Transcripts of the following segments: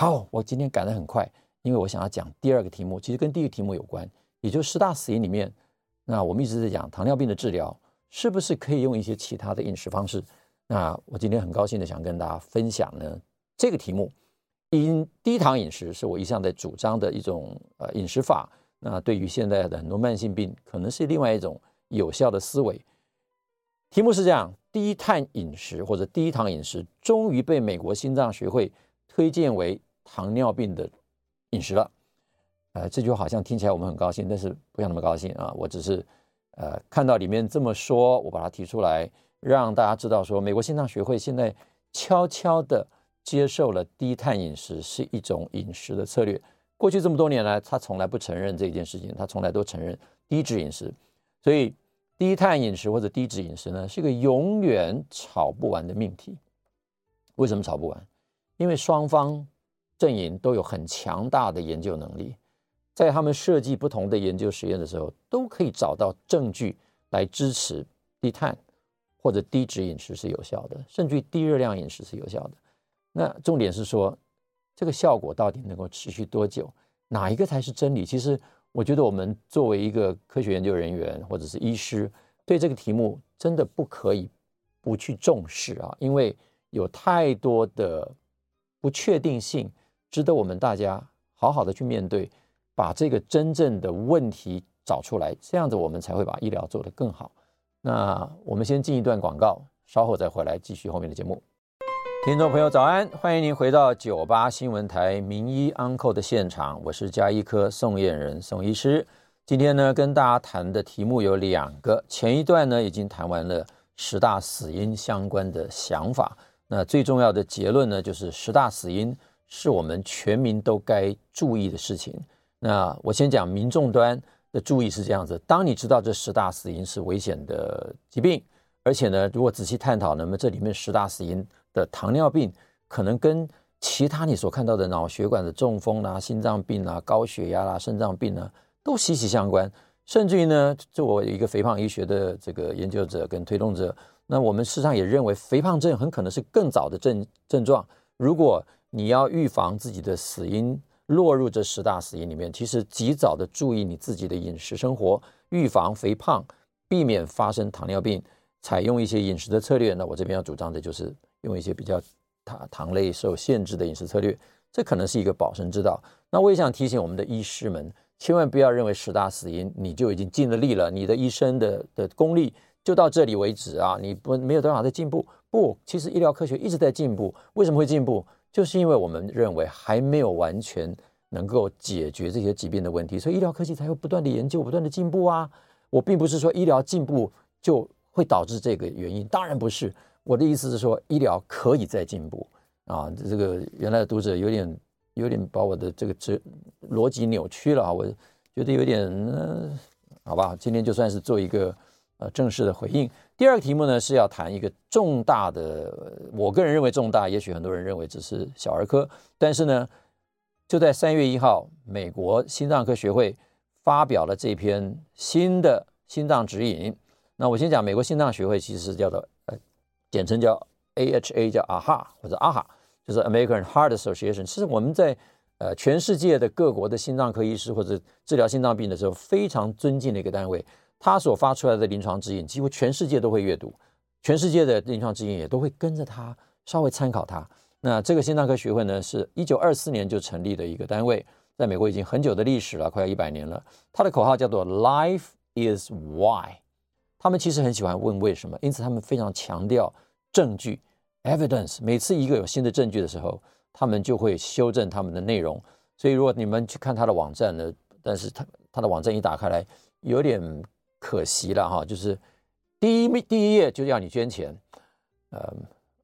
好，我今天赶得很快，因为我想要讲第二个题目，其实跟第一个题目有关，也就是十大死因里面，那我们一直在讲糖尿病的治疗，是不是可以用一些其他的饮食方式？那我今天很高兴的想跟大家分享呢，这个题目，因低糖饮食是我一向在主张的一种呃饮食法，那对于现在的很多慢性病，可能是另外一种有效的思维。题目是这样：低碳饮食或者低糖饮食，终于被美国心脏学会推荐为糖尿病的饮食了。呃，这句话好像听起来我们很高兴，但是不要那么高兴啊！我只是呃看到里面这么说，我把它提出来，让大家知道说，美国心脏学会现在悄悄地接受了低碳饮食是一种饮食的策略。过去这么多年来，他从来不承认这件事情，他从来都承认低脂饮食，所以。低碳饮食或者低脂饮食呢，是一个永远吵不完的命题。为什么吵不完？因为双方阵营都有很强大的研究能力，在他们设计不同的研究实验的时候，都可以找到证据来支持低碳或者低脂饮食是有效的，甚至于低热量饮食是有效的。那重点是说，这个效果到底能够持续多久？哪一个才是真理？其实。我觉得我们作为一个科学研究人员或者是医师，对这个题目真的不可以不去重视啊，因为有太多的不确定性，值得我们大家好好的去面对，把这个真正的问题找出来，这样子我们才会把医疗做得更好。那我们先进一段广告，稍后再回来继续后面的节目。听众朋友早安，欢迎您回到九八新闻台名医 Uncle 的现场，我是加医科宋燕人宋医师。今天呢，跟大家谈的题目有两个，前一段呢已经谈完了十大死因相关的想法，那最重要的结论呢就是十大死因是我们全民都该注意的事情。那我先讲民众端的注意是这样子，当你知道这十大死因是危险的疾病，而且呢，如果仔细探讨，那么这里面十大死因。的糖尿病可能跟其他你所看到的脑血管的中风啦、心脏病啦、高血压啦、肾脏病呢，都息息相关。甚至于呢，作为一个肥胖医学的这个研究者跟推动者，那我们事实上也认为，肥胖症很可能是更早的症症状。如果你要预防自己的死因落入这十大死因里面，其实及早的注意你自己的饮食生活，预防肥胖，避免发生糖尿病，采用一些饮食的策略。那我这边要主张的就是。用一些比较糖糖类受限制的饮食策略，这可能是一个保身之道。那我也想提醒我们的医师们，千万不要认为十大死因你就已经尽了力了，你的医生的的功力就到这里为止啊，你不没有多少的进步。不，其实医疗科学一直在进步。为什么会进步？就是因为我们认为还没有完全能够解决这些疾病的问题，所以医疗科技才会不断的研究，不断的进步啊。我并不是说医疗进步就会导致这个原因，当然不是。我的意思是说，医疗可以再进步啊！这个原来的读者有点有点把我的这个这逻辑扭曲了啊！我觉得有点嗯、好吧，今天就算是做一个呃正式的回应。第二个题目呢是要谈一个重大的，我个人认为重大，也许很多人认为只是小儿科，但是呢，就在三月一号，美国心脏科学会发表了这篇新的心脏指引。那我先讲，美国心脏学会其实叫做呃。简称叫 AHA，叫 AHA 或者 AHA，就是 American Heart Association。其实我们在呃全世界的各国的心脏科医师或者治疗心脏病的时候，非常尊敬的一个单位。他所发出来的临床指引，几乎全世界都会阅读，全世界的临床指引也都会跟着他稍微参考他。那这个心脏科学会呢，是一九二四年就成立的一个单位，在美国已经很久的历史了，快要一百年了。他的口号叫做 “Life is Why”。他们其实很喜欢问为什么，因此他们非常强调证据 （evidence）。每次一个有新的证据的时候，他们就会修正他们的内容。所以，如果你们去看他的网站呢，但是他他的网站一打开来，有点可惜了哈，就是第一第一页就要你捐钱。呃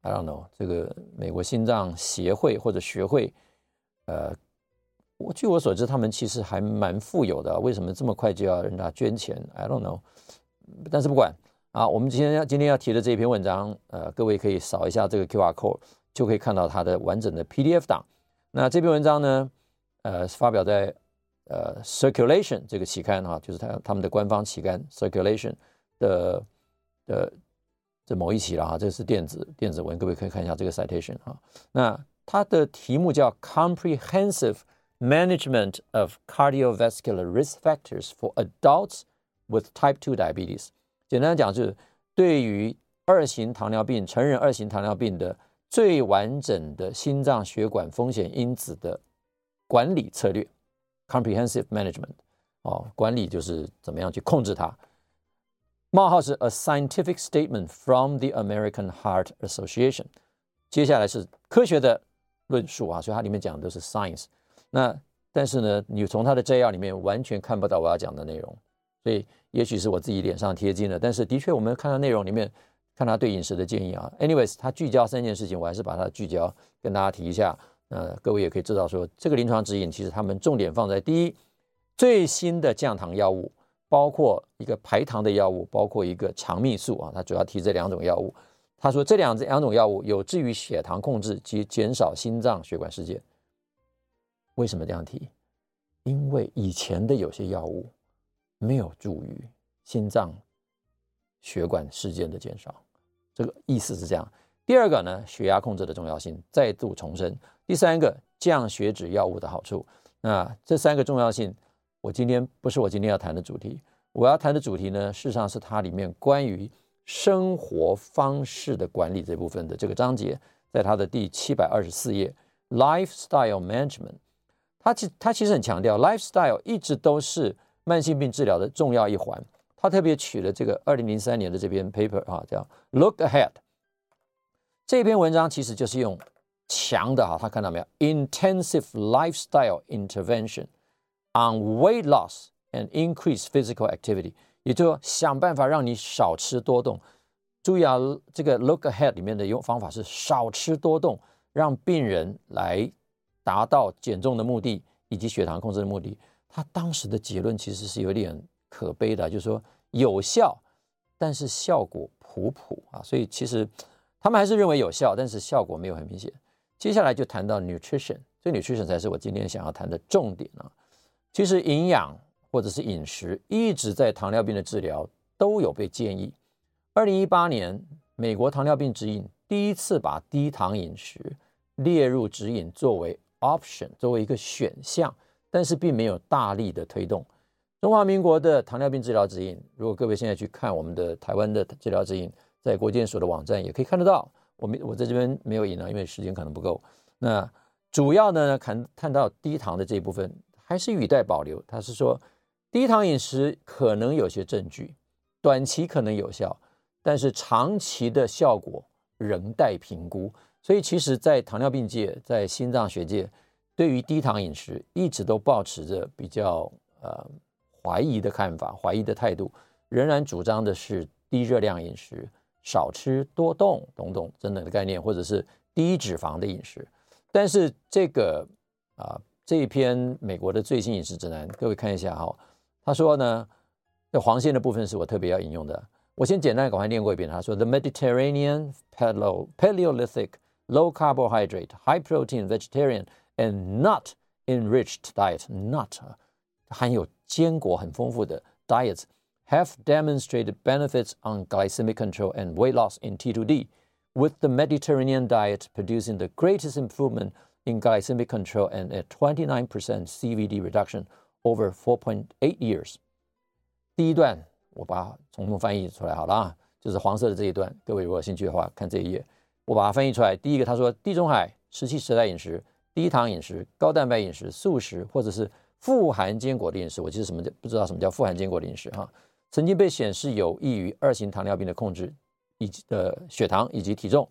，I don't know，这个美国心脏协会或者学会，呃，我据我所知，他们其实还蛮富有的，为什么这么快就要人家捐钱？I don't know。但是不管啊，我们今天要今天要提的这一篇文章，呃，各位可以扫一下这个 QR code，就可以看到它的完整的 PDF 档。那这篇文章呢，呃，发表在呃 Circulation 这个期刊啊，就是他他们的官方期刊 Circulation 的的这某一期了哈，这是电子电子文，各位可以看一下这个 citation 啊。那它的题目叫 Comprehensive Management of Cardiovascular Risk Factors for Adults with Type 2 Diabetes。简单讲，就是对于二型糖尿病、成人二型糖尿病的最完整的心脏血管风险因子的管理策略，Comprehensive Management。哦，管理就是怎么样去控制它。冒号是 A scientific statement from the American Heart Association。接下来是科学的论述啊，所以它里面讲的都是 science。那但是呢，你从它的摘要里面完全看不到我要讲的内容，所以也许是我自己脸上贴金了。但是的确，我们看到内容里面，看他对饮食的建议啊。Anyways，他聚焦三件事情，我还是把它聚焦跟大家提一下。呃，各位也可以知道说，这个临床指引其实他们重点放在第一，最新的降糖药物，包括一个排糖的药物，包括一个肠泌素啊。他主要提这两种药物。他说这两两种药物有助于血糖控制及减少心脏血管事件。为什么这样提？因为以前的有些药物没有助于心脏血管事件的减少，这个意思是这样。第二个呢，血压控制的重要性再度重申。第三个，降血脂药物的好处。那这三个重要性，我今天不是我今天要谈的主题。我要谈的主题呢，事实上是它里面关于生活方式的管理这部分的这个章节，在它的第七百二十四页，Lifestyle Management。它其它其实很强调，lifestyle 一直都是慢性病治疗的重要一环。它特别取了这个二零零三年的这篇 paper 啊，叫 Look Ahead。这篇文章其实就是用强的哈，他看到没有？Intensive lifestyle intervention on weight loss and increase physical activity，也就是想办法让你少吃多动。注意啊，这个 Look Ahead 里面的用方法是少吃多动，让病人来。达到减重的目的以及血糖控制的目的，他当时的结论其实是有点可悲的，就是说有效，但是效果普普啊。所以其实他们还是认为有效，但是效果没有很明显。接下来就谈到 nutrition，这 nutrition 才是我今天想要谈的重点啊。其实营养或者是饮食一直在糖尿病的治疗都有被建议。二零一八年，美国糖尿病指引第一次把低糖饮食列入指引作为。option 作为一个选项，但是并没有大力的推动。中华民国的糖尿病治疗指引，如果各位现在去看我们的台湾的治疗指引，在国健所的网站也可以看得到。我们我在这边没有引了，因为时间可能不够。那主要呢，看看到低糖的这一部分还是语带保留。他是说，低糖饮食可能有些证据，短期可能有效，但是长期的效果仍待评估。所以，其实，在糖尿病界，在心脏学界，对于低糖饮食一直都保持着比较呃怀疑的看法、怀疑的态度，仍然主张的是低热量饮食、少吃多动等等等等的概念，或者是低脂肪的饮食。但是，这个啊、这一篇美国的最新饮食指南，各位看一下哈、哦，他说呢，这黄线的部分是我特别要引用的。我先简单赶快念过一遍，他说：“The Mediterranean Paleo Paleolithic。” Low carbohydrate, high protein, vegetarian and nut enriched diet, nut 含有坚果很丰富的 diets have demonstrated benefits on glycemic control and weight loss in T2D, with the Mediterranean diet producing the greatest improvement in glycemic control and a 29% CVD reduction over 4.8 years. 第一段我把从头翻译出来好了啊，就是黄色的这一段，各位如果有兴趣的话，看这一页。我把它翻译出来。第一个，他说，地中海石器时代饮食、低糖饮食、高蛋白饮食、素食，或者是富含坚果的饮食，我其实什么叫不知道什么叫富含坚果的饮食哈， 曾经被显示有益于二型糖尿病的控制以及的血糖以及体重。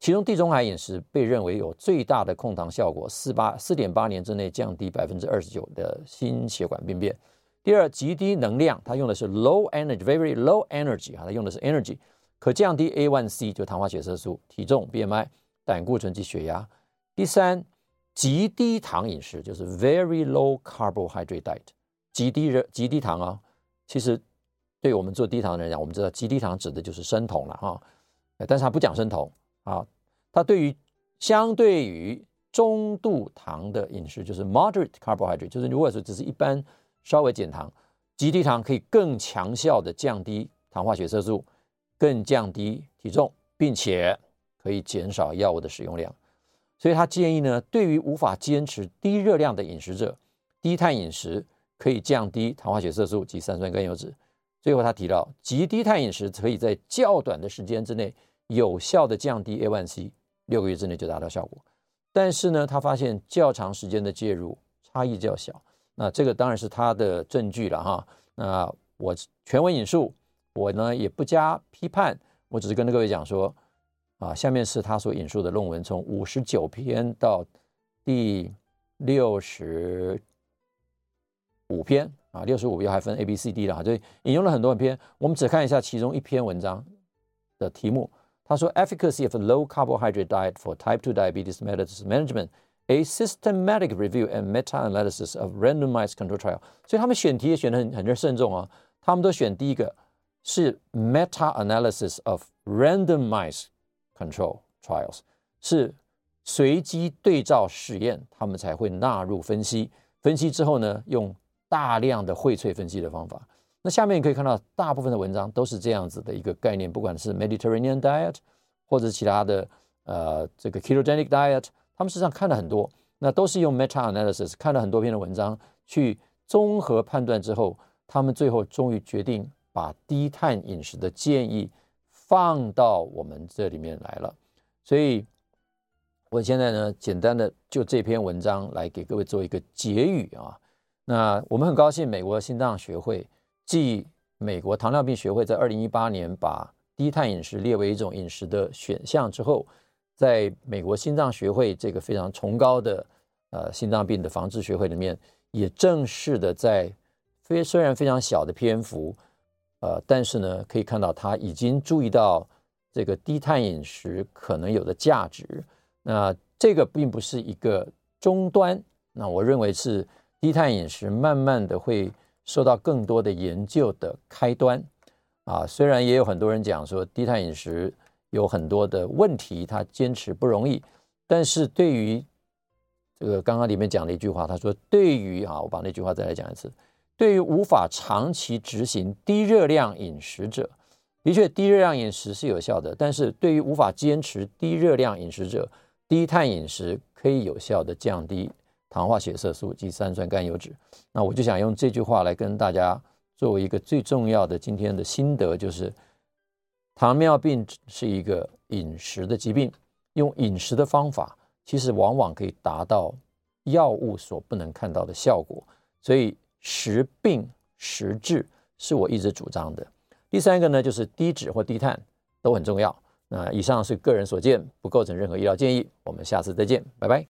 其中地中海饮食被认为有最大的控糖效果，四八四点八年之内降低百分之二十九的心血管病变。第二，极低能量，它用的是 low energy，very low energy 啊，它用的是 energy。可降低 A1C 就糖化血色素、体重、BMI、胆固醇及血压。第三，极低糖饮食就是 very low carbohydrate diet，极低热、极低糖啊。其实对我们做低糖的人讲，我们知道极低糖指的就是生酮了啊。但是他不讲生酮啊，他对于相对于中度糖的饮食，就是 moderate carbohydrate，就是如果说只是一般稍微减糖，极低糖可以更强效的降低糖化血色素。更降低体重，并且可以减少药物的使用量。所以他建议呢，对于无法坚持低热量的饮食者，低碳饮食可以降低糖化血色素及三酸甘油脂。最后他提到，极低碳饮食可以在较短的时间之内有效的降低 A1C，六个月之内就达到效果。但是呢，他发现较长时间的介入差异较小。那这个当然是他的证据了哈。那我全文引述，我呢也不加批判，我只是跟各位讲说，啊，下面是他所引述的论文，从五十九篇到第六十五篇啊，六十五篇还分 A、B、C、D 了，就引用了很多篇。我们只看一下其中一篇文章的题目。他说：“Efficacy of a low carbohydrate diet for type 2 diabetes methods management.” A systematic review and meta-analysis of randomized control trials 所以他们选题也选的很很慎重啊。他们都选第一个是 meta-analysis of randomized control trials，是随机对照实验，他们才会纳入分析。分析之后呢，用大量的荟萃分析的方法。那下面你可以看到，大部分的文章都是这样子的一个概念，不管是 Mediterranean diet 或者其他的呃这个 ketogenic diet。他们实际上看了很多，那都是用 meta analysis 看了很多篇的文章去综合判断之后，他们最后终于决定把低碳饮食的建议放到我们这里面来了。所以，我现在呢，简单的就这篇文章来给各位做一个结语啊。那我们很高兴，美国心脏学会继美国糖尿病学会在二零一八年把低碳饮食列为一种饮食的选项之后。在美国心脏学会这个非常崇高的呃心脏病的防治学会里面，也正式的在非虽然非常小的篇幅，呃，但是呢，可以看到他已经注意到这个低碳饮食可能有的价值。那这个并不是一个终端，那我认为是低碳饮食慢慢的会受到更多的研究的开端。啊，虽然也有很多人讲说低碳饮食。有很多的问题，他坚持不容易。但是对于这个刚刚里面讲了一句话，他说：“对于啊，我把那句话再来讲一次。对于无法长期执行低热量饮食者，的确低热量饮食是有效的。但是对于无法坚持低热量饮食者，低碳饮食可以有效的降低糖化血色素及三酸甘油酯。那我就想用这句话来跟大家作为一个最重要的今天的心得，就是。”糖尿病是一个饮食的疾病，用饮食的方法，其实往往可以达到药物所不能看到的效果。所以食病食治是我一直主张的。第三个呢，就是低脂或低碳都很重要。那以上是个人所见，不构成任何医疗建议。我们下次再见，拜拜。